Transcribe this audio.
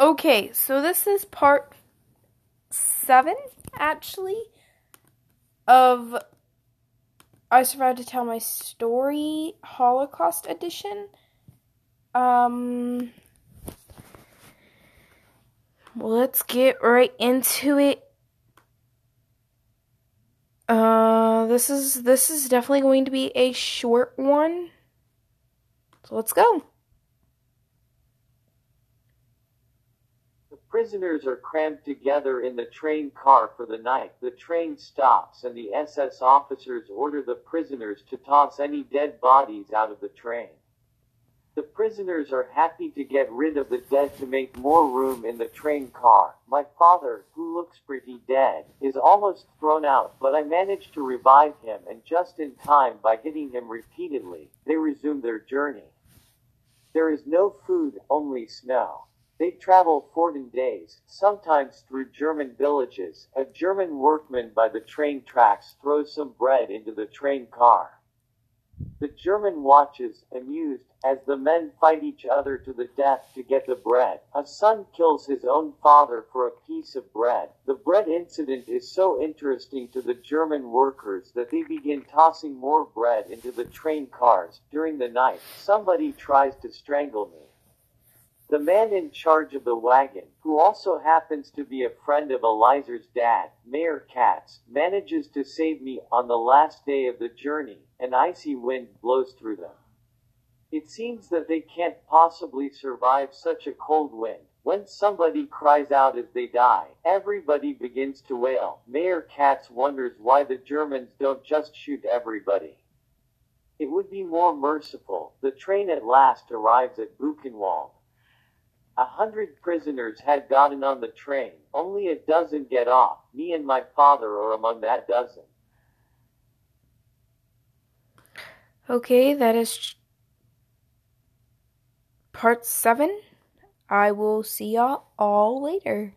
Okay, so this is part seven, actually, of I Survived to Tell My Story Holocaust Edition. Um, let's get right into it. Uh, this is this is definitely going to be a short one. So let's go. The prisoners are crammed together in the train car for the night. The train stops and the SS officers order the prisoners to toss any dead bodies out of the train. The prisoners are happy to get rid of the dead to make more room in the train car. My father, who looks pretty dead, is almost thrown out, but I manage to revive him and just in time by hitting him repeatedly, they resume their journey. There is no food, only snow. They travel 14 days, sometimes through German villages. A German workman by the train tracks throws some bread into the train car. The German watches, amused, as the men fight each other to the death to get the bread. A son kills his own father for a piece of bread. The bread incident is so interesting to the German workers that they begin tossing more bread into the train cars. During the night, somebody tries to strangle me. The man in charge of the wagon, who also happens to be a friend of Eliezer's dad, Meir Katz, manages to save me on the last day of the journey. An icy wind blows through them. It seems that they can't possibly survive such a cold wind. When somebody cries out as they die, everybody begins to wail. Meir Katz wonders why the Germans don't just shoot everybody. It would be more merciful. The train at last arrives at Buchenwald. A hundred prisoners had gotten on the train. Only a dozen get off. Me and my father are among that dozen. Okay, that is part seven. I will see y'all all later.